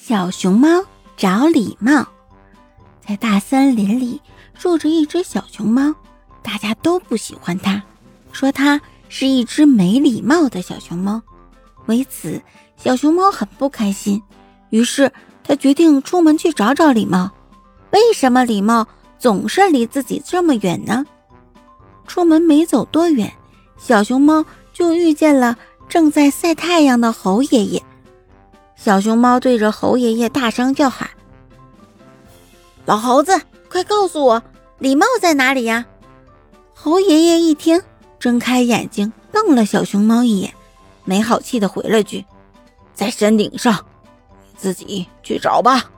小熊猫找礼貌，在大森林里住着一只小熊猫，大家都不喜欢它，说它是一只没礼貌的小熊猫。为此，小熊猫很不开心，于是它决定出门去找找礼貌。为什么礼貌总是离自己这么远呢？出门没走多远，小熊猫就遇见了正在晒太阳的猴爷爷。小熊猫对着猴爷爷大声叫喊：“老猴子，快告诉我，礼貌在哪里呀？”猴爷爷一听，睁开眼睛瞪了小熊猫一眼，没好气的回了句：“在山顶上，自己去找吧。”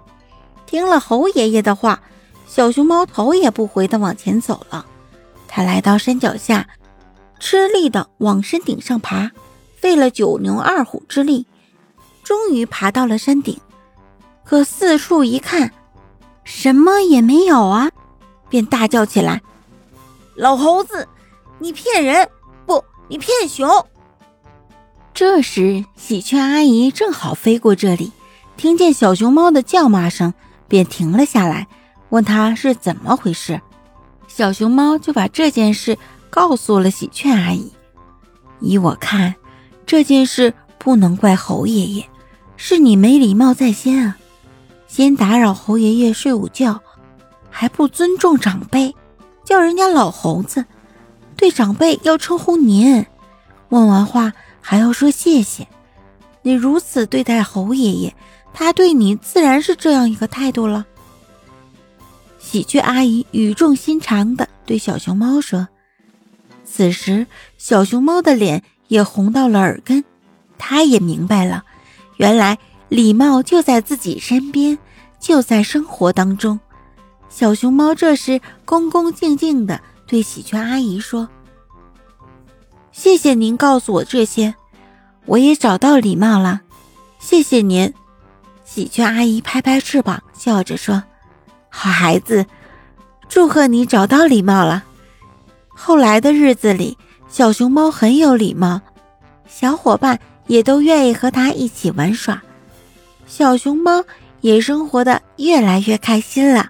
听了猴爷爷的话，小熊猫头也不回的往前走了。他来到山脚下，吃力的往山顶上爬，费了九牛二虎之力。终于爬到了山顶，可四处一看，什么也没有啊！便大叫起来：“老猴子，你骗人！不，你骗熊！”这时，喜鹊阿姨正好飞过这里，听见小熊猫的叫骂声，便停了下来，问他是怎么回事。小熊猫就把这件事告诉了喜鹊阿姨。依我看，这件事不能怪猴爷爷。是你没礼貌在先啊！先打扰猴爷爷睡午觉，还不尊重长辈，叫人家老猴子，对长辈要称呼您，问完话还要说谢谢。你如此对待猴爷爷，他对你自然是这样一个态度了。喜鹊阿姨语重心长地对小熊猫说。此时，小熊猫的脸也红到了耳根，它也明白了。原来礼貌就在自己身边，就在生活当中。小熊猫这时恭恭敬敬地对喜鹊阿姨说：“谢谢您告诉我这些，我也找到礼貌了。谢谢您。”喜鹊阿姨拍拍翅膀，笑着说：“好孩子，祝贺你找到礼貌了。”后来的日子里，小熊猫很有礼貌，小伙伴。也都愿意和它一起玩耍，小熊猫也生活的越来越开心了。